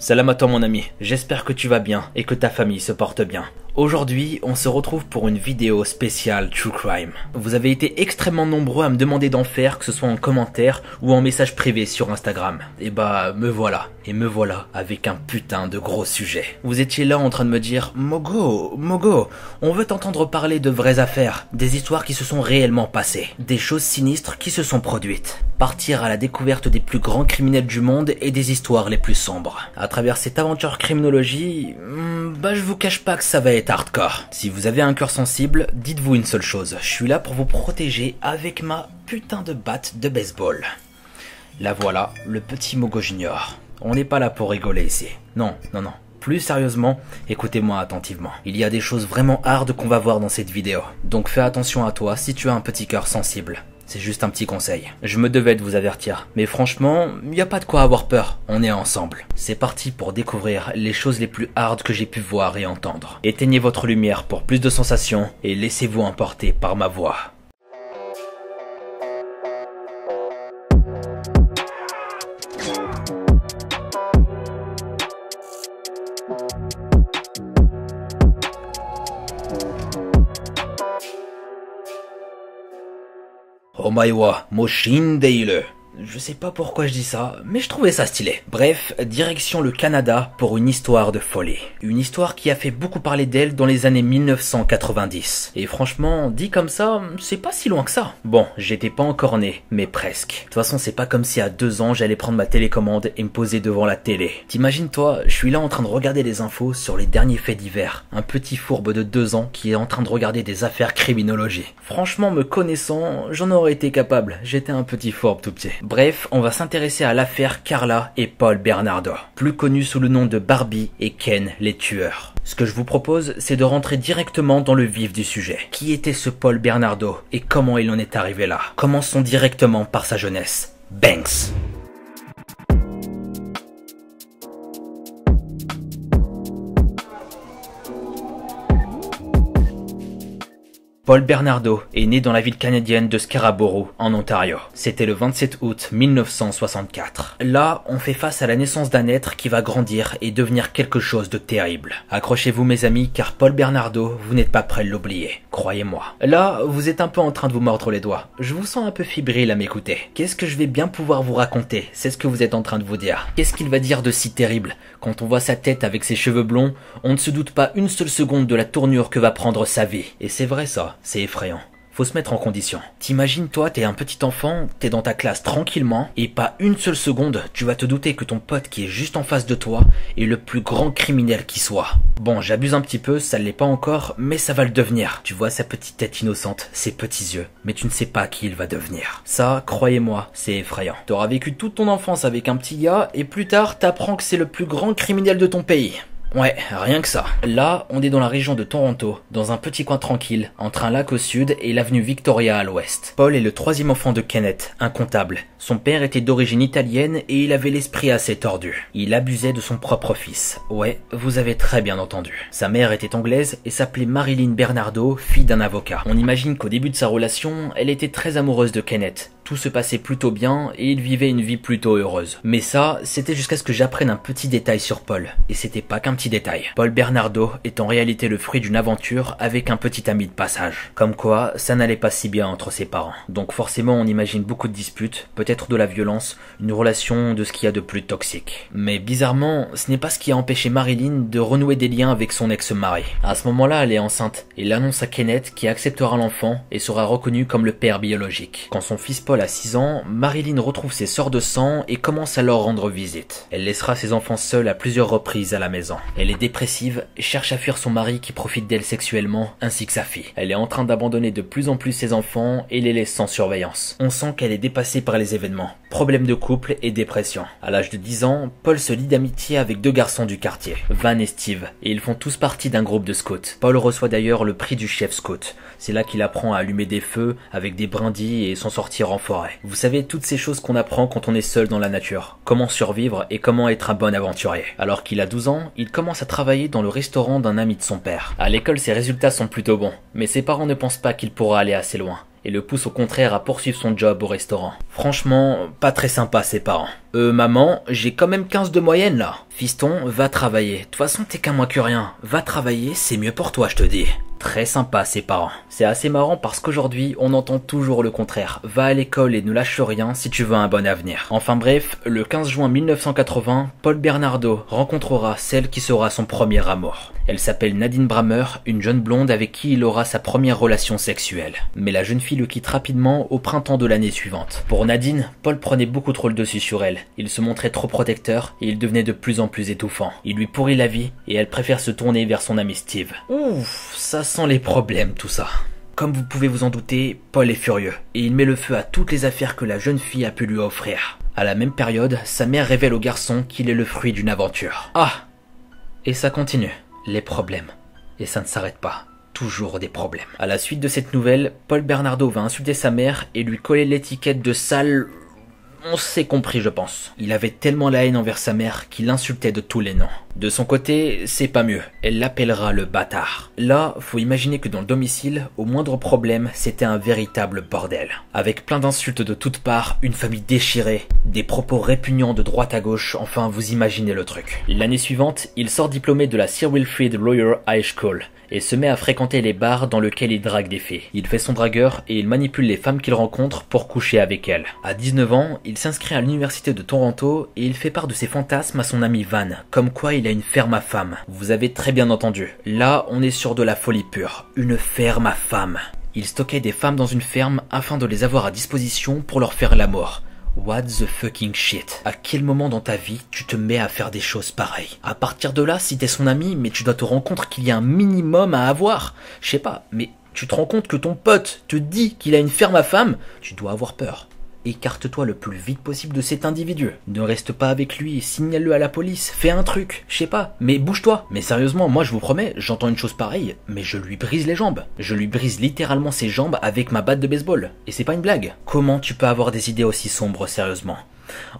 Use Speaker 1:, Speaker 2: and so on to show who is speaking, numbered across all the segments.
Speaker 1: Salam à toi mon ami, j'espère que tu vas bien et que ta famille se porte bien. Aujourd'hui, on se retrouve pour une vidéo spéciale True Crime. Vous avez été extrêmement nombreux à me demander d'en faire, que ce soit en commentaire ou en message privé sur Instagram. Et bah, me voilà. Et me voilà avec un putain de gros sujet. Vous étiez là en train de me dire, Mogo, Mogo, on veut t'entendre parler de vraies affaires, des histoires qui se sont réellement passées, des choses sinistres qui se sont produites. Partir à la découverte des plus grands criminels du monde et des histoires les plus sombres. À travers cette aventure criminologie, hmm, bah je vous cache pas que ça va être hardcore. Si vous avez un cœur sensible, dites-vous une seule chose, je suis là pour vous protéger avec ma putain de batte de baseball. La voilà, le petit Mogo Junior. On n'est pas là pour rigoler ici. Non, non, non. Plus sérieusement, écoutez-moi attentivement. Il y a des choses vraiment hard qu'on va voir dans cette vidéo. Donc fais attention à toi si tu as un petit cœur sensible. C'est juste un petit conseil. Je me devais de vous avertir. Mais franchement, n'y a pas de quoi avoir peur. On est ensemble. C'est parti pour découvrir les choses les plus hard que j'ai pu voir et entendre. Éteignez votre lumière pour plus de sensations et laissez-vous emporter par ma voix. お前はもう死んでいる。Je sais pas pourquoi je dis ça, mais je trouvais ça stylé. Bref, direction le Canada pour une histoire de folie. Une histoire qui a fait beaucoup parler d'elle dans les années 1990. Et franchement, dit comme ça, c'est pas si loin que ça. Bon, j'étais pas encore né, mais presque. De toute façon, c'est pas comme si à deux ans j'allais prendre ma télécommande et me poser devant la télé. T'imagines toi, je suis là en train de regarder les infos sur les derniers faits divers. Un petit fourbe de deux ans qui est en train de regarder des affaires criminologie. Franchement, me connaissant, j'en aurais été capable. J'étais un petit fourbe tout petit. Bref, on va s'intéresser à l'affaire Carla et Paul Bernardo, plus connus sous le nom de Barbie et Ken les tueurs. Ce que je vous propose, c'est de rentrer directement dans le vif du sujet. Qui était ce Paul Bernardo et comment il en est arrivé là? Commençons directement par sa jeunesse. Banks. Paul Bernardo est né dans la ville canadienne de Scarborough, en Ontario. C'était le 27 août 1964. Là, on fait face à la naissance d'un être qui va grandir et devenir quelque chose de terrible. Accrochez-vous mes amis, car Paul Bernardo, vous n'êtes pas prêt de l'oublier. Croyez-moi. Là, vous êtes un peu en train de vous mordre les doigts. Je vous sens un peu fébrile à m'écouter. Qu'est-ce que je vais bien pouvoir vous raconter? C'est ce que vous êtes en train de vous dire. Qu'est-ce qu'il va dire de si terrible? Quand on voit sa tête avec ses cheveux blonds, on ne se doute pas une seule seconde de la tournure que va prendre sa vie. Et c'est vrai ça c'est effrayant. Faut se mettre en condition. T'imagines toi, t'es un petit enfant, t'es dans ta classe tranquillement, et pas une seule seconde, tu vas te douter que ton pote qui est juste en face de toi est le plus grand criminel qui soit. Bon, j'abuse un petit peu, ça l'est pas encore, mais ça va le devenir. Tu vois sa petite tête innocente, ses petits yeux, mais tu ne sais pas qui il va devenir. Ça, croyez-moi, c'est effrayant. T'auras vécu toute ton enfance avec un petit gars, et plus tard, t'apprends que c'est le plus grand criminel de ton pays. Ouais, rien que ça. Là, on est dans la région de Toronto, dans un petit coin tranquille, entre un lac au sud et l'avenue Victoria à l'ouest. Paul est le troisième enfant de Kenneth, un comptable. Son père était d'origine italienne et il avait l'esprit assez tordu. Il abusait de son propre fils. Ouais, vous avez très bien entendu. Sa mère était anglaise et s'appelait Marilyn Bernardo, fille d'un avocat. On imagine qu'au début de sa relation, elle était très amoureuse de Kenneth, tout se passait plutôt bien et il vivait une vie plutôt heureuse. Mais ça, c'était jusqu'à ce que j'apprenne un petit détail sur Paul. Et c'était pas qu'un petit détail. Paul Bernardo est en réalité le fruit d'une aventure avec un petit ami de passage. Comme quoi, ça n'allait pas si bien entre ses parents. Donc forcément, on imagine beaucoup de disputes, peut-être de la violence, une relation de ce qu'il y a de plus toxique. Mais bizarrement, ce n'est pas ce qui a empêché Marilyn de renouer des liens avec son ex-mari. À ce moment-là, elle est enceinte et l'annonce à Kenneth qui acceptera l'enfant et sera reconnu comme le père biologique. Quand son fils Paul à 6 ans, Marilyn retrouve ses sœurs de sang et commence à leur rendre visite. Elle laissera ses enfants seuls à plusieurs reprises à la maison. Elle est dépressive cherche à fuir son mari qui profite d'elle sexuellement, ainsi que sa fille. Elle est en train d'abandonner de plus en plus ses enfants et les laisse sans surveillance. On sent qu'elle est dépassée par les événements. Problème de couple et dépression. À l'âge de 10 ans, Paul se lie d'amitié avec deux garçons du quartier, Van et Steve, et ils font tous partie d'un groupe de scouts. Paul reçoit d'ailleurs le prix du chef scout. C'est là qu'il apprend à allumer des feux avec des brindilles et s'en sortir en vous savez, toutes ces choses qu'on apprend quand on est seul dans la nature. Comment survivre et comment être un bon aventurier. Alors qu'il a 12 ans, il commence à travailler dans le restaurant d'un ami de son père. À l'école, ses résultats sont plutôt bons, mais ses parents ne pensent pas qu'il pourra aller assez loin et le poussent au contraire à poursuivre son job au restaurant. Franchement, pas très sympa ses parents. Euh maman, j'ai quand même 15 de moyenne là. Fiston, va travailler. De toute façon t'es qu'un moins que rien. Va travailler, c'est mieux pour toi je te dis. Très sympa ses parents. C'est assez marrant parce qu'aujourd'hui on entend toujours le contraire. Va à l'école et ne lâche rien si tu veux un bon avenir. Enfin bref, le 15 juin 1980, Paul Bernardo rencontrera celle qui sera son premier amour. Elle s'appelle Nadine Brammer, une jeune blonde avec qui il aura sa première relation sexuelle. Mais la jeune fille le quitte rapidement au printemps de l'année suivante. Pour Nadine, Paul prenait beaucoup trop le dessus sur elle. Il se montrait trop protecteur et il devenait de plus en plus étouffant. Il lui pourrit la vie et elle préfère se tourner vers son ami Steve. Ouf, ça sent les problèmes tout ça. Comme vous pouvez vous en douter, Paul est furieux et il met le feu à toutes les affaires que la jeune fille a pu lui offrir. À la même période, sa mère révèle au garçon qu'il est le fruit d'une aventure. Ah Et ça continue les problèmes. Et ça ne s'arrête pas. Toujours des problèmes. À la suite de cette nouvelle, Paul Bernardo va insulter sa mère et lui coller l'étiquette de sale on s'est compris, je pense. Il avait tellement la haine envers sa mère qu'il l'insultait de tous les noms. De son côté, c'est pas mieux. Elle l'appellera le bâtard. Là, faut imaginer que dans le domicile, au moindre problème, c'était un véritable bordel. Avec plein d'insultes de toutes parts, une famille déchirée, des propos répugnants de droite à gauche, enfin vous imaginez le truc. L'année suivante, il sort diplômé de la Sir Wilfrid Lawyer High School et se met à fréquenter les bars dans lesquels il drague des filles. Il fait son dragueur et il manipule les femmes qu'il rencontre pour coucher avec elles. À 19 ans, il s'inscrit à l'université de Toronto et il fait part de ses fantasmes à son ami Van, comme quoi il a une ferme à femmes. Vous avez très bien entendu. Là, on est sur de la folie pure. Une ferme à femmes. Il stockait des femmes dans une ferme afin de les avoir à disposition pour leur faire l'amour. What the fucking shit? À quel moment dans ta vie tu te mets à faire des choses pareilles? À partir de là, si t'es son ami, mais tu dois te rendre compte qu'il y a un minimum à avoir. Je sais pas, mais tu te rends compte que ton pote te dit qu'il a une ferme à femme, tu dois avoir peur. Écarte-toi le plus vite possible de cet individu. Ne reste pas avec lui, signale-le à la police, fais un truc, je sais pas, mais bouge-toi. Mais sérieusement, moi je vous promets, j'entends une chose pareille, mais je lui brise les jambes. Je lui brise littéralement ses jambes avec ma batte de baseball. Et c'est pas une blague. Comment tu peux avoir des idées aussi sombres, sérieusement?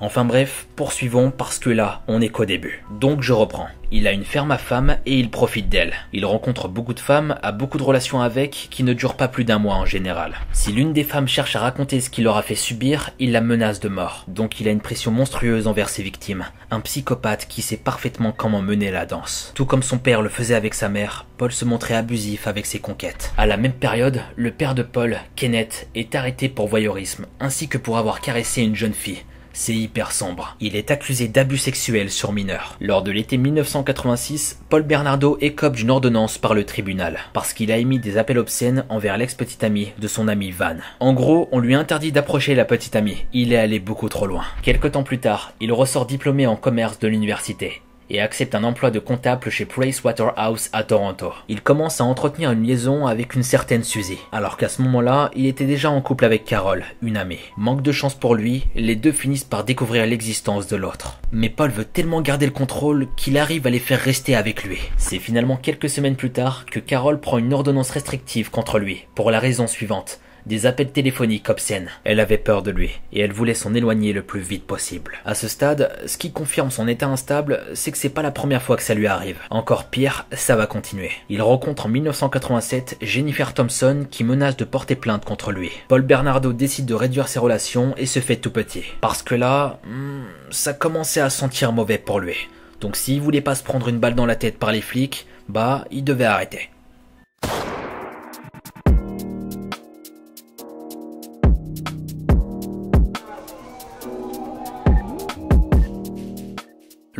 Speaker 1: Enfin bref, poursuivons parce que là, on n'est qu'au début. Donc je reprends. Il a une ferme à femmes et il profite d'elle. Il rencontre beaucoup de femmes, a beaucoup de relations avec, qui ne durent pas plus d'un mois en général. Si l'une des femmes cherche à raconter ce qu'il leur a fait subir, il la menace de mort. Donc il a une pression monstrueuse envers ses victimes. Un psychopathe qui sait parfaitement comment mener la danse. Tout comme son père le faisait avec sa mère, Paul se montrait abusif avec ses conquêtes. À la même période, le père de Paul, Kenneth, est arrêté pour voyeurisme, ainsi que pour avoir caressé une jeune fille. C'est hyper sombre. Il est accusé d'abus sexuels sur mineurs. Lors de l'été 1986, Paul Bernardo écope d'une ordonnance par le tribunal, parce qu'il a émis des appels obscènes envers l'ex-petite amie de son ami Van. En gros, on lui interdit d'approcher la petite amie. Il est allé beaucoup trop loin. Quelque temps plus tard, il ressort diplômé en commerce de l'université et accepte un emploi de comptable chez Pricewaterhouse à Toronto. Il commence à entretenir une liaison avec une certaine Suzy, alors qu'à ce moment-là, il était déjà en couple avec Carol, une amie. Manque de chance pour lui, les deux finissent par découvrir l'existence de l'autre. Mais Paul veut tellement garder le contrôle qu'il arrive à les faire rester avec lui. C'est finalement quelques semaines plus tard que Carol prend une ordonnance restrictive contre lui, pour la raison suivante des appels téléphoniques obscènes. Elle avait peur de lui, et elle voulait s'en éloigner le plus vite possible. À ce stade, ce qui confirme son état instable, c'est que c'est pas la première fois que ça lui arrive. Encore pire, ça va continuer. Il rencontre en 1987 Jennifer Thompson qui menace de porter plainte contre lui. Paul Bernardo décide de réduire ses relations et se fait tout petit. Parce que là, hmm, ça commençait à sentir mauvais pour lui. Donc s'il voulait pas se prendre une balle dans la tête par les flics, bah, il devait arrêter.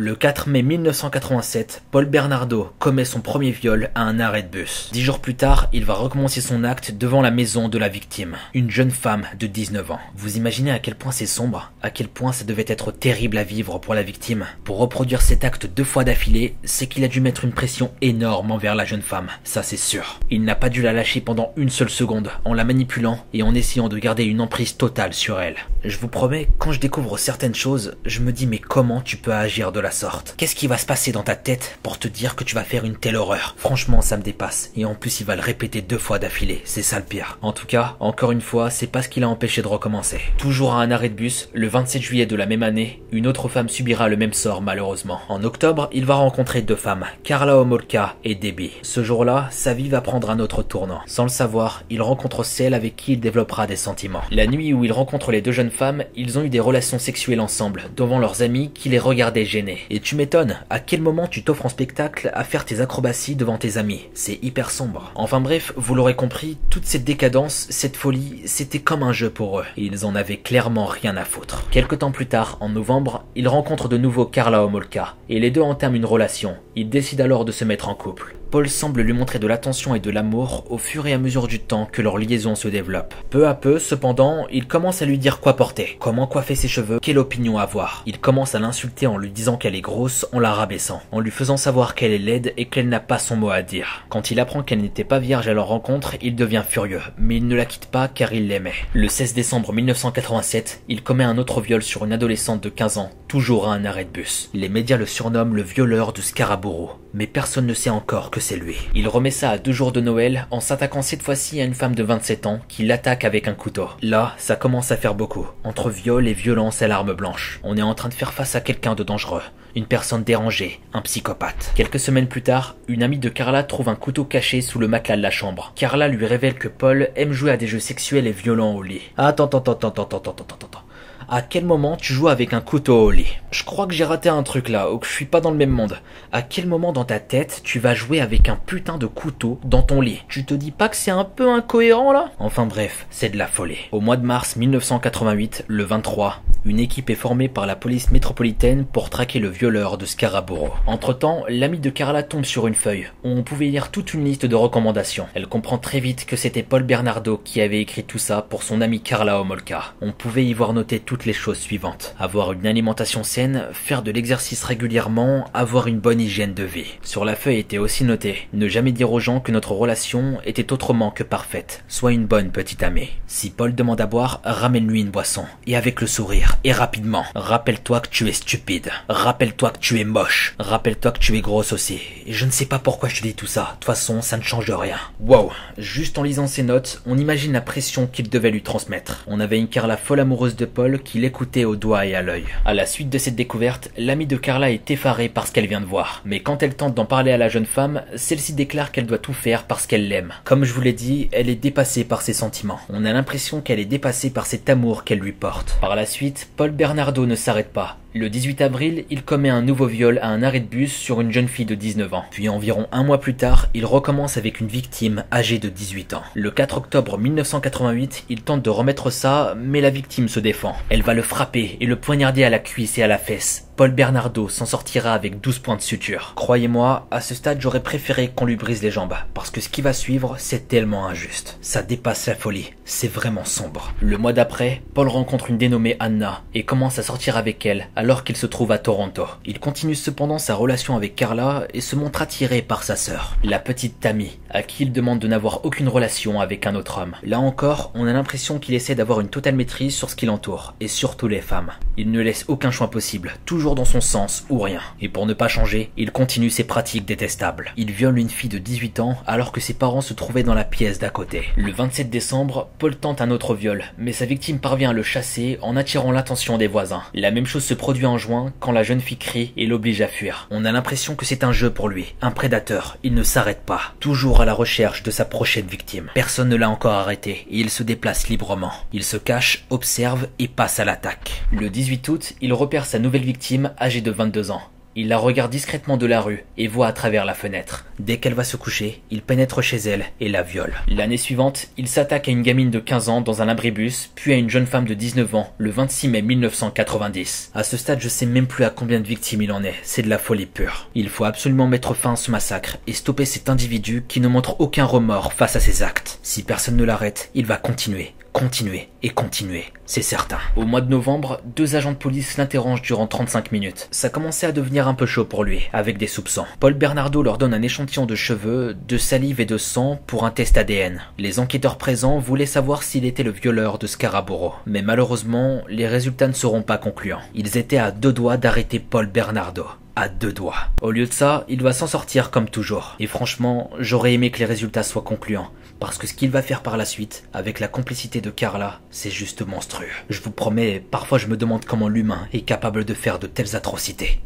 Speaker 1: Le 4 mai 1987, Paul Bernardo commet son premier viol à un arrêt de bus. Dix jours plus tard, il va recommencer son acte devant la maison de la victime, une jeune femme de 19 ans. Vous imaginez à quel point c'est sombre, à quel point ça devait être terrible à vivre pour la victime. Pour reproduire cet acte deux fois d'affilée, c'est qu'il a dû mettre une pression énorme envers la jeune femme, ça c'est sûr. Il n'a pas dû la lâcher pendant une seule seconde, en la manipulant et en essayant de garder une emprise totale sur elle. Je vous promets, quand je découvre certaines choses, je me dis mais comment tu peux agir de la sorte. Qu'est-ce qui va se passer dans ta tête pour te dire que tu vas faire une telle horreur? Franchement, ça me dépasse. Et en plus, il va le répéter deux fois d'affilée. C'est ça le pire. En tout cas, encore une fois, c'est pas ce qui l'a empêché de recommencer. Toujours à un arrêt de bus, le 27 juillet de la même année, une autre femme subira le même sort malheureusement. En octobre, il va rencontrer deux femmes, Carla Homolka et Debbie. Ce jour-là, sa vie va prendre un autre tournant. Sans le savoir, il rencontre celle avec qui il développera des sentiments. La nuit où il rencontre les deux jeunes femmes, ils ont eu des relations sexuelles ensemble, devant leurs amis qui les regardaient gênés. Et tu m'étonnes, à quel moment tu t'offres en spectacle à faire tes acrobaties devant tes amis? C'est hyper sombre. Enfin bref, vous l'aurez compris, toute cette décadence, cette folie, c'était comme un jeu pour eux. ils en avaient clairement rien à foutre. Quelque temps plus tard, en novembre, il rencontre de nouveau Carla Homolka, et les deux entament une relation. Ils décident alors de se mettre en couple. Paul semble lui montrer de l'attention et de l'amour au fur et à mesure du temps que leur liaison se développe. Peu à peu, cependant, il commence à lui dire quoi porter, comment coiffer ses cheveux, quelle opinion avoir. Il commence à l'insulter en lui disant qu'elle est grosse, en la rabaissant, en lui faisant savoir qu'elle est laide et qu'elle n'a pas son mot à dire. Quand il apprend qu'elle n'était pas vierge à leur rencontre, il devient furieux, mais il ne la quitte pas car il l'aimait. Le 16 décembre 1987, il commet un autre viol sur une adolescente de 15 ans, toujours à un arrêt de bus. Les médias le surnomment le violeur de Scarabouro, mais personne ne sait encore que c'est lui. Il remet ça à deux jours de Noël en s'attaquant cette fois-ci à une femme de 27 ans qui l'attaque avec un couteau. Là, ça commence à faire beaucoup. Entre viol et violence à l'arme blanche. On est en train de faire face à quelqu'un de dangereux. Une personne dérangée, un psychopathe. Quelques semaines plus tard, une amie de Carla trouve un couteau caché sous le matelas de la chambre. Carla lui révèle que Paul aime jouer à des jeux sexuels et violents au lit. Attends, attends, attends, attends, attends, attends, attends, attends à quel moment tu joues avec un couteau au lit Je crois que j'ai raté un truc là, ou que je suis pas dans le même monde. À quel moment dans ta tête tu vas jouer avec un putain de couteau dans ton lit Tu te dis pas que c'est un peu incohérent là Enfin bref, c'est de la folie. Au mois de mars 1988, le 23, une équipe est formée par la police métropolitaine pour traquer le violeur de Scarabouro. Entre-temps, l'ami de Carla tombe sur une feuille où on pouvait lire toute une liste de recommandations. Elle comprend très vite que c'était Paul Bernardo qui avait écrit tout ça pour son ami Carla Homolka. On pouvait y voir noter toutes les choses suivantes. Avoir une alimentation saine, faire de l'exercice régulièrement, avoir une bonne hygiène de vie. Sur la feuille était aussi noté ne jamais dire aux gens que notre relation était autrement que parfaite. Sois une bonne petite amie. Si Paul demande à boire, ramène-lui une boisson. Et avec le sourire, et rapidement. Rappelle-toi que tu es stupide. Rappelle-toi que tu es moche. Rappelle-toi que tu es grosse aussi. Je ne sais pas pourquoi je te dis tout ça. De toute façon, ça ne change rien. Wow. Juste en lisant ces notes, on imagine la pression qu'il devait lui transmettre. On avait une Carla folle amoureuse de Paul l'écoutait au doigt et à l'œil. À la suite de cette découverte, l'amie de Carla est effarée par ce qu'elle vient de voir. Mais quand elle tente d'en parler à la jeune femme, celle-ci déclare qu'elle doit tout faire parce qu'elle l'aime. Comme je vous l'ai dit, elle est dépassée par ses sentiments. On a l'impression qu'elle est dépassée par cet amour qu'elle lui porte. Par la suite, Paul Bernardo ne s'arrête pas. Le 18 avril, il commet un nouveau viol à un arrêt de bus sur une jeune fille de 19 ans. Puis environ un mois plus tard, il recommence avec une victime âgée de 18 ans. Le 4 octobre 1988, il tente de remettre ça, mais la victime se défend. Elle va le frapper et le poignarder à la cuisse et à la fesse. Paul Bernardo s'en sortira avec 12 points de suture. Croyez-moi, à ce stade, j'aurais préféré qu'on lui brise les jambes, parce que ce qui va suivre, c'est tellement injuste. Ça dépasse la folie, c'est vraiment sombre. Le mois d'après, Paul rencontre une dénommée Anna et commence à sortir avec elle alors qu'il se trouve à Toronto. Il continue cependant sa relation avec Carla et se montre attiré par sa sœur, la petite Tammy, à qui il demande de n'avoir aucune relation avec un autre homme. Là encore, on a l'impression qu'il essaie d'avoir une totale maîtrise sur ce qui l'entoure, et surtout les femmes. Il ne laisse aucun choix possible, dans son sens ou rien. Et pour ne pas changer, il continue ses pratiques détestables. Il viole une fille de 18 ans alors que ses parents se trouvaient dans la pièce d'à côté. Le 27 décembre, Paul tente un autre viol, mais sa victime parvient à le chasser en attirant l'attention des voisins. La même chose se produit en juin quand la jeune fille crie et l'oblige à fuir. On a l'impression que c'est un jeu pour lui, un prédateur. Il ne s'arrête pas, toujours à la recherche de sa prochaine victime. Personne ne l'a encore arrêté et il se déplace librement. Il se cache, observe et passe à l'attaque. Le 18 août, il repère sa nouvelle victime âgée de 22 ans. Il la regarde discrètement de la rue et voit à travers la fenêtre. Dès qu'elle va se coucher, il pénètre chez elle et la viole. L'année suivante, il s'attaque à une gamine de 15 ans dans un abribus, puis à une jeune femme de 19 ans le 26 mai 1990. À ce stade, je sais même plus à combien de victimes il en est. C'est de la folie pure. Il faut absolument mettre fin à ce massacre et stopper cet individu qui ne montre aucun remords face à ses actes. Si personne ne l'arrête, il va continuer continuer et continuer, c'est certain. Au mois de novembre, deux agents de police l'interrogent durant 35 minutes. Ça commençait à devenir un peu chaud pour lui, avec des soupçons. Paul Bernardo leur donne un échantillon de cheveux, de salive et de sang pour un test ADN. Les enquêteurs présents voulaient savoir s'il était le violeur de Scarabouro. Mais malheureusement, les résultats ne seront pas concluants. Ils étaient à deux doigts d'arrêter Paul Bernardo à deux doigts. Au lieu de ça, il va s'en sortir comme toujours. Et franchement, j'aurais aimé que les résultats soient concluants. Parce que ce qu'il va faire par la suite, avec la complicité de Carla, c'est juste monstrueux. Je vous promets, parfois je me demande comment l'humain est capable de faire de telles atrocités.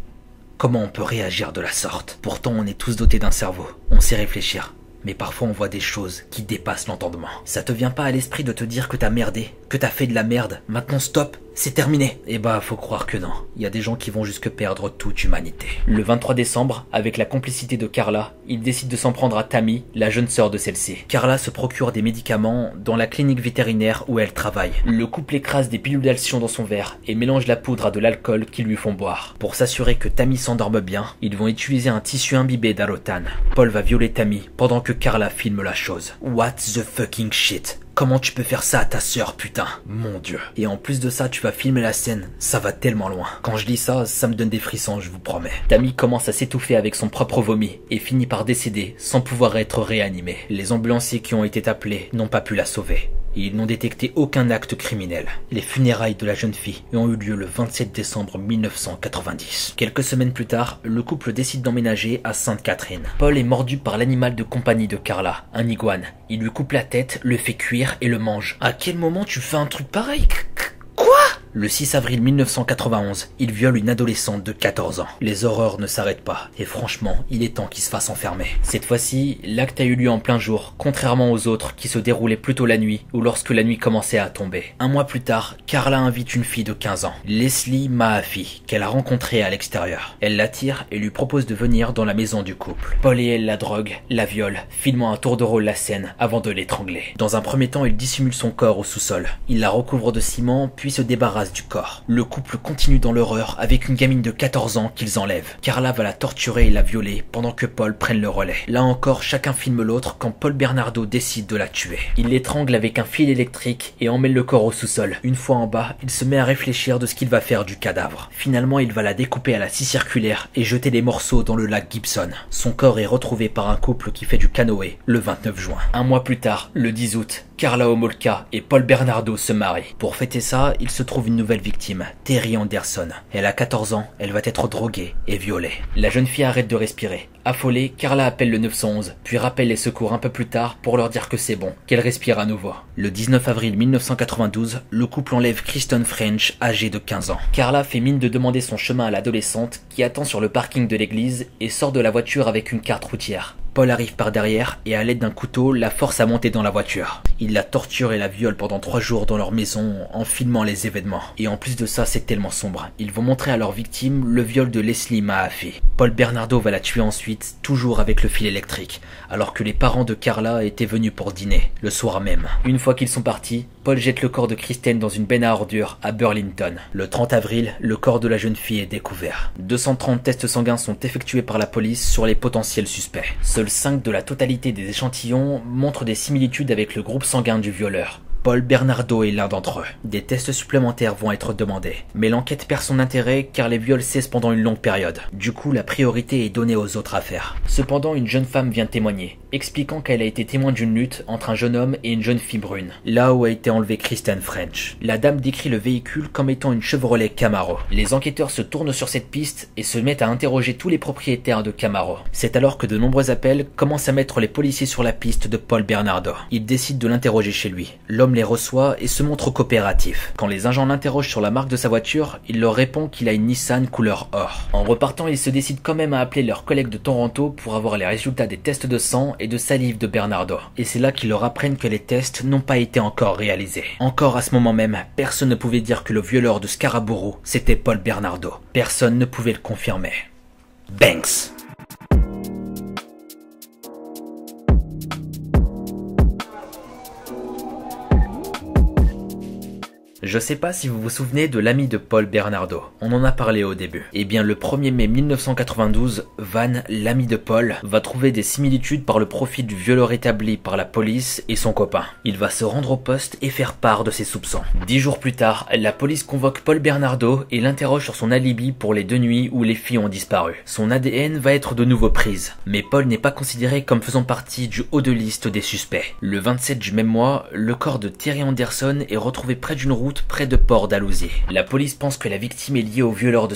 Speaker 1: Comment on peut réagir de la sorte Pourtant on est tous dotés d'un cerveau, on sait réfléchir. Mais parfois on voit des choses qui dépassent l'entendement. Ça te vient pas à l'esprit de te dire que t'as merdé, que t'as fait de la merde, maintenant stop, c'est terminé. Eh bah, faut croire que non. Il y a des gens qui vont jusque perdre toute humanité. Le 23 décembre, avec la complicité de Carla, il décide de s'en prendre à Tammy, la jeune sœur de celle-ci. Carla se procure des médicaments dans la clinique vétérinaire où elle travaille. Le couple écrase des pilules d'alcyon dans son verre et mélange la poudre à de l'alcool qu'ils lui font boire. Pour s'assurer que Tammy s'endorme bien, ils vont utiliser un tissu imbibé d'alotane. Paul va violer Tammy pendant que Carla filme la chose. What the fucking shit? Comment tu peux faire ça à ta sœur, putain? Mon dieu. Et en plus de ça, tu vas filmer la scène. Ça va tellement loin. Quand je lis ça, ça me donne des frissons, je vous promets. Tammy commence à s'étouffer avec son propre vomi et finit par décéder sans pouvoir être réanimé. Les ambulanciers qui ont été appelés n'ont pas pu la sauver ils n'ont détecté aucun acte criminel. Les funérailles de la jeune fille ont eu lieu le 27 décembre 1990. Quelques semaines plus tard, le couple décide d'emménager à Sainte-Catherine. Paul est mordu par l'animal de compagnie de Carla, un iguane. Il lui coupe la tête, le fait cuire et le mange. À quel moment tu fais un truc pareil le 6 avril 1991, il viole une adolescente de 14 ans. Les horreurs ne s'arrêtent pas, et franchement, il est temps qu'il se fasse enfermer. Cette fois-ci, l'acte a eu lieu en plein jour, contrairement aux autres qui se déroulaient plutôt la nuit ou lorsque la nuit commençait à tomber. Un mois plus tard, Carla invite une fille de 15 ans, Leslie Mahaffey, qu'elle a rencontrée à l'extérieur. Elle l'attire et lui propose de venir dans la maison du couple. Paul et elle la drogue, la viole, filmant un tour de rôle la scène avant de l'étrangler. Dans un premier temps, il dissimule son corps au sous-sol. Il la recouvre de ciment, puis se débarrasse du corps. Le couple continue dans l'horreur avec une gamine de 14 ans qu'ils enlèvent. Carla va la torturer et la violer pendant que Paul prenne le relais. Là encore, chacun filme l'autre quand Paul Bernardo décide de la tuer. Il l'étrangle avec un fil électrique et emmène le corps au sous-sol. Une fois en bas, il se met à réfléchir de ce qu'il va faire du cadavre. Finalement, il va la découper à la scie circulaire et jeter les morceaux dans le lac Gibson. Son corps est retrouvé par un couple qui fait du canoë le 29 juin. Un mois plus tard, le 10 août, Carla Homolka et Paul Bernardo se marient. Pour fêter ça, il se trouve une nouvelle victime, Terry Anderson. Elle a 14 ans, elle va être droguée et violée. La jeune fille arrête de respirer. Affolée, Carla appelle le 911, puis rappelle les secours un peu plus tard pour leur dire que c'est bon, qu'elle respire à nouveau. Le 19 avril 1992, le couple enlève Kristen French, âgée de 15 ans. Carla fait mine de demander son chemin à l'adolescente, qui attend sur le parking de l'église et sort de la voiture avec une carte routière. Paul arrive par derrière et à l'aide d'un couteau la force à monter dans la voiture. Il la torture et la viole pendant trois jours dans leur maison en filmant les événements. Et en plus de ça, c'est tellement sombre. Ils vont montrer à leur victime le viol de Leslie Mahaffey. Paul Bernardo va la tuer ensuite, toujours avec le fil électrique, alors que les parents de Carla étaient venus pour dîner, le soir même. Une fois qu'ils sont partis, Paul jette le corps de Kristen dans une benne à ordures à Burlington. Le 30 avril, le corps de la jeune fille est découvert. 230 tests sanguins sont effectués par la police sur les potentiels suspects. Seuls 5 de la totalité des échantillons montrent des similitudes avec le groupe sanguin du violeur. Paul Bernardo est l'un d'entre eux. Des tests supplémentaires vont être demandés. Mais l'enquête perd son intérêt car les viols cessent pendant une longue période. Du coup, la priorité est donnée aux autres affaires. Cependant, une jeune femme vient témoigner, expliquant qu'elle a été témoin d'une lutte entre un jeune homme et une jeune fille brune, là où a été enlevé Kristen French. La dame décrit le véhicule comme étant une Chevrolet Camaro. Les enquêteurs se tournent sur cette piste et se mettent à interroger tous les propriétaires de Camaro. C'est alors que de nombreux appels commencent à mettre les policiers sur la piste de Paul Bernardo. Ils décident de l'interroger chez lui. L'homme les reçoit et se montre coopératif. Quand les agents l'interrogent sur la marque de sa voiture, il leur répond qu'il a une Nissan couleur or. En repartant, ils se décident quand même à appeler leurs collègues de Toronto pour avoir les résultats des tests de sang de salive de Bernardo. Et c'est là qu'ils leur apprennent que les tests n'ont pas été encore réalisés. Encore à ce moment même, personne ne pouvait dire que le violeur de Scarborough, c'était Paul Bernardo. Personne ne pouvait le confirmer. Banks. Je sais pas si vous vous souvenez de l'ami de Paul Bernardo. On en a parlé au début. Eh bien, le 1er mai 1992, Van, l'ami de Paul, va trouver des similitudes par le profil du violeur établi par la police et son copain. Il va se rendre au poste et faire part de ses soupçons. Dix jours plus tard, la police convoque Paul Bernardo et l'interroge sur son alibi pour les deux nuits où les filles ont disparu. Son ADN va être de nouveau prise. Mais Paul n'est pas considéré comme faisant partie du haut de liste des suspects. Le 27 du même mois, le corps de Terry Anderson est retrouvé près d'une route près de Port Dalhousie. La police pense que la victime est liée au violeur de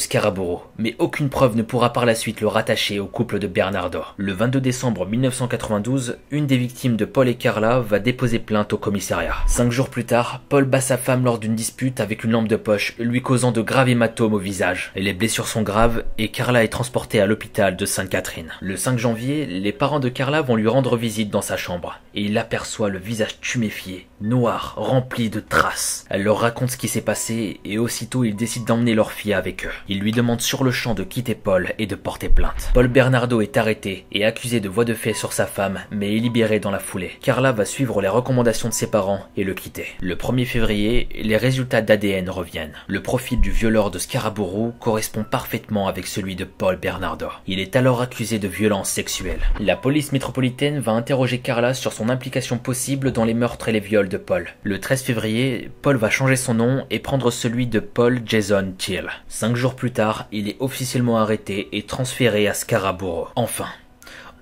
Speaker 1: mais aucune preuve ne pourra par la suite le rattacher au couple de Bernardo. Le 22 décembre 1992, une des victimes de Paul et Carla va déposer plainte au commissariat. Cinq jours plus tard, Paul bat sa femme lors d'une dispute avec une lampe de poche, lui causant de graves hématomes au visage. Les blessures sont graves et Carla est transportée à l'hôpital de Sainte-Catherine. Le 5 janvier, les parents de Carla vont lui rendre visite dans sa chambre et il aperçoit le visage tuméfié, noir, rempli de traces. Elle leur ce qui s'est passé et aussitôt ils décident d'emmener leur fille avec eux. Ils lui demandent sur le champ de quitter Paul et de porter plainte. Paul Bernardo est arrêté et accusé de voie de fait sur sa femme, mais est libéré dans la foulée. Carla va suivre les recommandations de ses parents et le quitter. Le 1er février, les résultats d'ADN reviennent. Le profil du violeur de Scarabourou correspond parfaitement avec celui de Paul Bernardo. Il est alors accusé de violence sexuelle. La police métropolitaine va interroger Carla sur son implication possible dans les meurtres et les viols de Paul. Le 13 février, Paul va changer son nom et prendre celui de Paul Jason Thiel. Cinq jours plus tard, il est officiellement arrêté et transféré à Scarabourou. Enfin,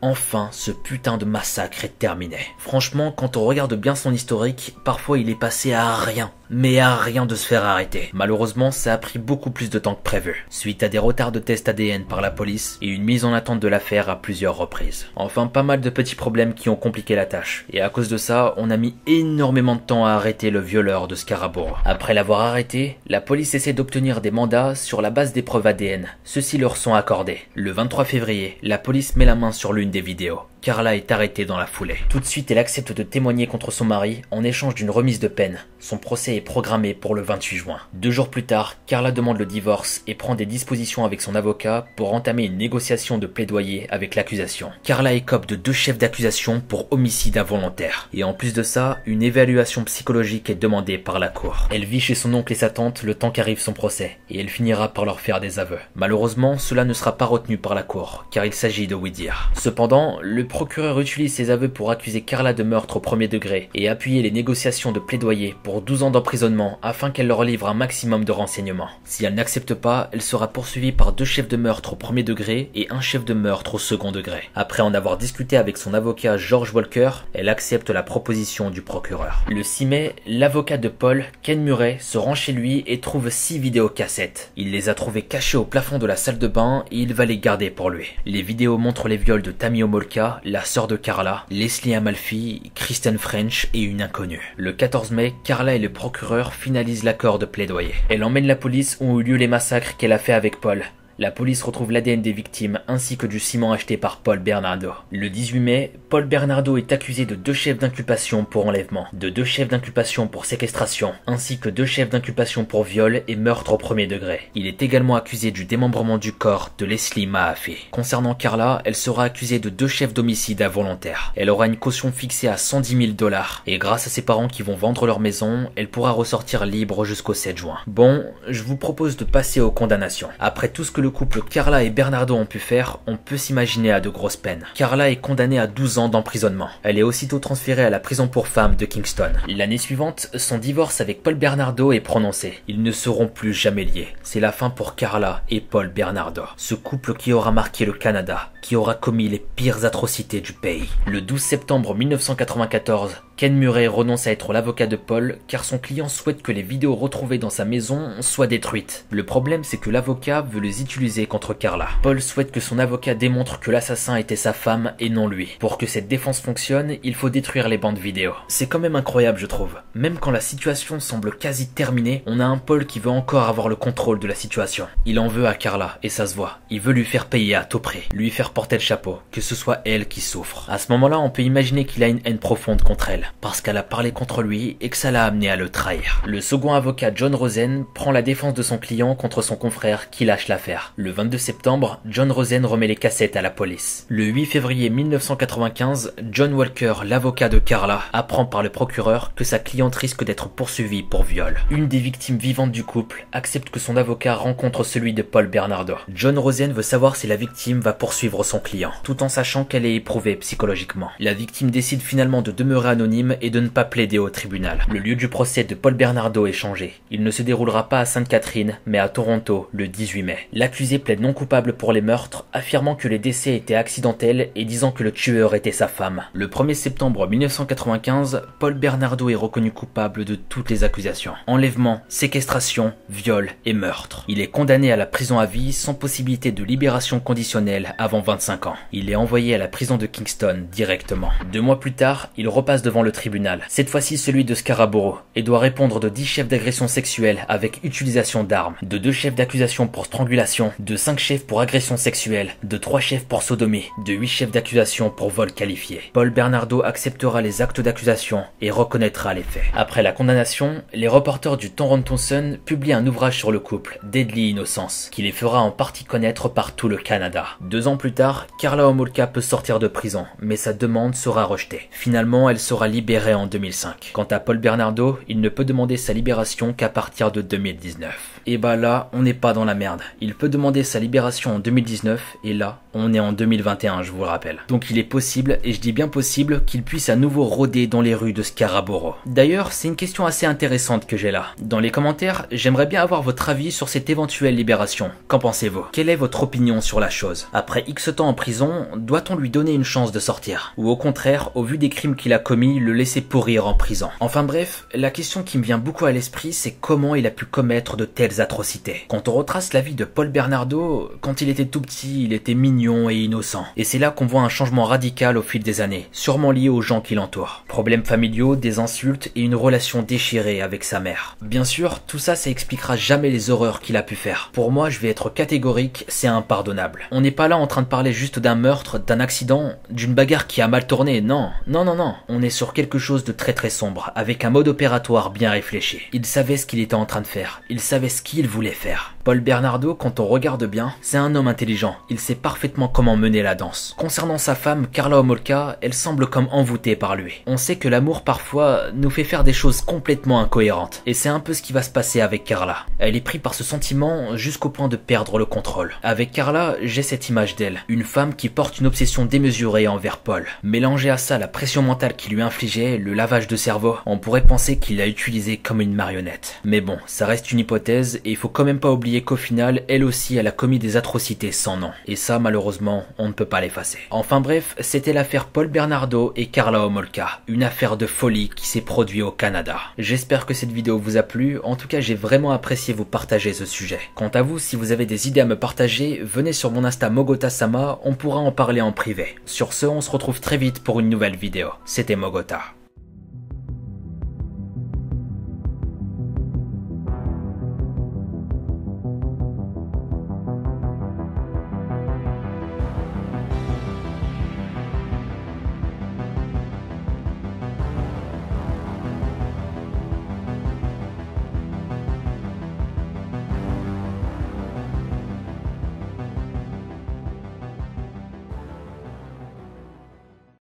Speaker 1: Enfin, ce putain de massacre est terminé. Franchement, quand on regarde bien son historique, parfois il est passé à rien mais à rien de se faire arrêter. Malheureusement, ça a pris beaucoup plus de temps que prévu, suite à des retards de tests ADN par la police et une mise en attente de l'affaire à plusieurs reprises. Enfin, pas mal de petits problèmes qui ont compliqué la tâche, et à cause de ça, on a mis énormément de temps à arrêter le violeur de Scarabourg. Après l'avoir arrêté, la police essaie d'obtenir des mandats sur la base des preuves ADN. Ceux-ci leur sont accordés. Le 23 février, la police met la main sur l'une des vidéos. Carla est arrêtée dans la foulée. Tout de suite, elle accepte de témoigner contre son mari en échange d'une remise de peine. Son procès est programmé pour le 28 juin. Deux jours plus tard, Carla demande le divorce et prend des dispositions avec son avocat pour entamer une négociation de plaidoyer avec l'accusation. Carla écope de deux chefs d'accusation pour homicide involontaire. Et en plus de ça, une évaluation psychologique est demandée par la cour. Elle vit chez son oncle et sa tante le temps qu'arrive son procès, et elle finira par leur faire des aveux. Malheureusement, cela ne sera pas retenu par la cour, car il s'agit de oui-dire. Cependant, le procureur utilise ses aveux pour accuser Carla de meurtre au premier degré et appuyer les négociations de plaidoyer pour 12 ans d'emprisonnement afin qu'elle leur livre un maximum de renseignements. Si elle n'accepte pas, elle sera poursuivie par deux chefs de meurtre au premier degré et un chef de meurtre au second degré. Après en avoir discuté avec son avocat George Walker, elle accepte la proposition du procureur. Le 6 mai, l'avocat de Paul, Ken Murray, se rend chez lui et trouve six vidéocassettes. Il les a trouvées cachées au plafond de la salle de bain et il va les garder pour lui. Les vidéos montrent les viols de Tammy Omolka, la sœur de Carla, Leslie Amalfi, Kristen French et une inconnue. Le 14 mai, Carla et le procureur finalisent l'accord de plaidoyer. Elle emmène la police où ont eu lieu les massacres qu'elle a fait avec Paul. La police retrouve l'ADN des victimes ainsi que du ciment acheté par Paul Bernardo. Le 18 mai, Paul Bernardo est accusé de deux chefs d'inculpation pour enlèvement, de deux chefs d'inculpation pour séquestration, ainsi que deux chefs d'inculpation pour viol et meurtre au premier degré. Il est également accusé du démembrement du corps de Leslie Mahaffey. Concernant Carla, elle sera accusée de deux chefs d'homicide involontaire. Elle aura une caution fixée à 110 000 dollars, et grâce à ses parents qui vont vendre leur maison, elle pourra ressortir libre jusqu'au 7 juin. Bon, je vous propose de passer aux condamnations. Après tout ce que le couple Carla et Bernardo ont pu faire, on peut s'imaginer à de grosses peines. Carla est condamnée à 12 ans d'emprisonnement. Elle est aussitôt transférée à la prison pour femmes de Kingston. L'année suivante, son divorce avec Paul Bernardo est prononcé. Ils ne seront plus jamais liés. C'est la fin pour Carla et Paul Bernardo. Ce couple qui aura marqué le Canada, qui aura commis les pires atrocités du pays. Le 12 septembre 1994, Ken Murray renonce à être l'avocat de Paul car son client souhaite que les vidéos retrouvées dans sa maison soient détruites. Le problème c'est que l'avocat veut les utiliser contre Carla. Paul souhaite que son avocat démontre que l'assassin était sa femme et non lui. Pour que cette défense fonctionne, il faut détruire les bandes vidéo. C'est quand même incroyable je trouve. Même quand la situation semble quasi terminée, on a un Paul qui veut encore avoir le contrôle de la situation. Il en veut à Carla et ça se voit. Il veut lui faire payer à tout prix, lui faire porter le chapeau, que ce soit elle qui souffre. À ce moment-là, on peut imaginer qu'il a une haine profonde contre elle parce qu'elle a parlé contre lui et que ça l'a amené à le trahir. Le second avocat John Rosen prend la défense de son client contre son confrère qui lâche l'affaire. Le 22 septembre, John Rosen remet les cassettes à la police. Le 8 février 1995, John Walker, l'avocat de Carla, apprend par le procureur que sa cliente risque d'être poursuivie pour viol. Une des victimes vivantes du couple accepte que son avocat rencontre celui de Paul Bernardo. John Rosen veut savoir si la victime va poursuivre son client, tout en sachant qu'elle est éprouvée psychologiquement. La victime décide finalement de demeurer anonyme et de ne pas plaider au tribunal. Le lieu du procès de Paul Bernardo est changé. Il ne se déroulera pas à Sainte-Catherine, mais à Toronto le 18 mai. L'accusé plaide non coupable pour les meurtres, affirmant que les décès étaient accidentels et disant que le tueur était sa femme. Le 1er septembre 1995, Paul Bernardo est reconnu coupable de toutes les accusations. Enlèvement, séquestration, viol et meurtre. Il est condamné à la prison à vie sans possibilité de libération conditionnelle avant 25 ans. Il est envoyé à la prison de Kingston directement. Deux mois plus tard, il repasse devant le tribunal, cette fois-ci celui de Scarborough, et doit répondre de 10 chefs d'agression sexuelle avec utilisation d'armes, de 2 chefs d'accusation pour strangulation, de 5 chefs pour agression sexuelle, de 3 chefs pour sodomie, de 8 chefs d'accusation pour vol qualifié. Paul Bernardo acceptera les actes d'accusation et reconnaîtra les faits. Après la condamnation, les reporters du Toronto Sun publient un ouvrage sur le couple, Deadly Innocence, qui les fera en partie connaître par tout le Canada. Deux ans plus tard, Carla Homolka peut sortir de prison, mais sa demande sera rejetée. Finalement, elle sera libérée en 2005. Quant à Paul Bernardo, il ne peut demander sa libération qu'à partir de 2019. Et bah là, on n'est pas dans la merde. Il peut demander sa libération en 2019, et là, on est en 2021, je vous le rappelle. Donc il est possible, et je dis bien possible, qu'il puisse à nouveau rôder dans les rues de Scarborough. D'ailleurs, c'est une question assez intéressante que j'ai là. Dans les commentaires, j'aimerais bien avoir votre avis sur cette éventuelle libération. Qu'en pensez-vous? Quelle est votre opinion sur la chose? Après X temps en prison, doit-on lui donner une chance de sortir? Ou au contraire, au vu des crimes qu'il a commis, le laisser pourrir en prison? Enfin bref, la question qui me vient beaucoup à l'esprit, c'est comment il a pu commettre de atrocités. Quand on retrace la vie de Paul Bernardo, quand il était tout petit, il était mignon et innocent. Et c'est là qu'on voit un changement radical au fil des années, sûrement lié aux gens qui l'entourent. Problèmes familiaux, des insultes et une relation déchirée avec sa mère. Bien sûr, tout ça, ça expliquera jamais les horreurs qu'il a pu faire. Pour moi, je vais être catégorique, c'est impardonnable. On n'est pas là en train de parler juste d'un meurtre, d'un accident, d'une bagarre qui a mal tourné, non. Non, non, non. On est sur quelque chose de très très sombre, avec un mode opératoire bien réfléchi. Il savait ce qu'il était en train de faire. Il savait ce qu'il voulait faire. Paul Bernardo, quand on regarde bien, c'est un homme intelligent. Il sait parfaitement comment mener la danse. Concernant sa femme, Carla Homolka, elle semble comme envoûtée par lui. On sait que l'amour parfois nous fait faire des choses complètement incohérentes. Et c'est un peu ce qui va se passer avec Carla. Elle est prise par ce sentiment jusqu'au point de perdre le contrôle. Avec Carla, j'ai cette image d'elle. Une femme qui porte une obsession démesurée envers Paul. Mélangée à ça la pression mentale qui lui infligeait, le lavage de cerveau, on pourrait penser qu'il l'a utilisée comme une marionnette. Mais bon, ça reste une hypothèse et il faut quand même pas qu'au final, elle aussi, elle a commis des atrocités sans nom. Et ça, malheureusement, on ne peut pas l'effacer. Enfin bref, c'était l'affaire Paul Bernardo et Carla Homolka. Une affaire de folie qui s'est produite au Canada. J'espère que cette vidéo vous a plu. En tout cas, j'ai vraiment apprécié vous partager ce sujet. Quant à vous, si vous avez des idées à me partager, venez sur mon Insta Mogota-sama, on pourra en parler en privé. Sur ce, on se retrouve très vite pour une nouvelle vidéo. C'était Mogota.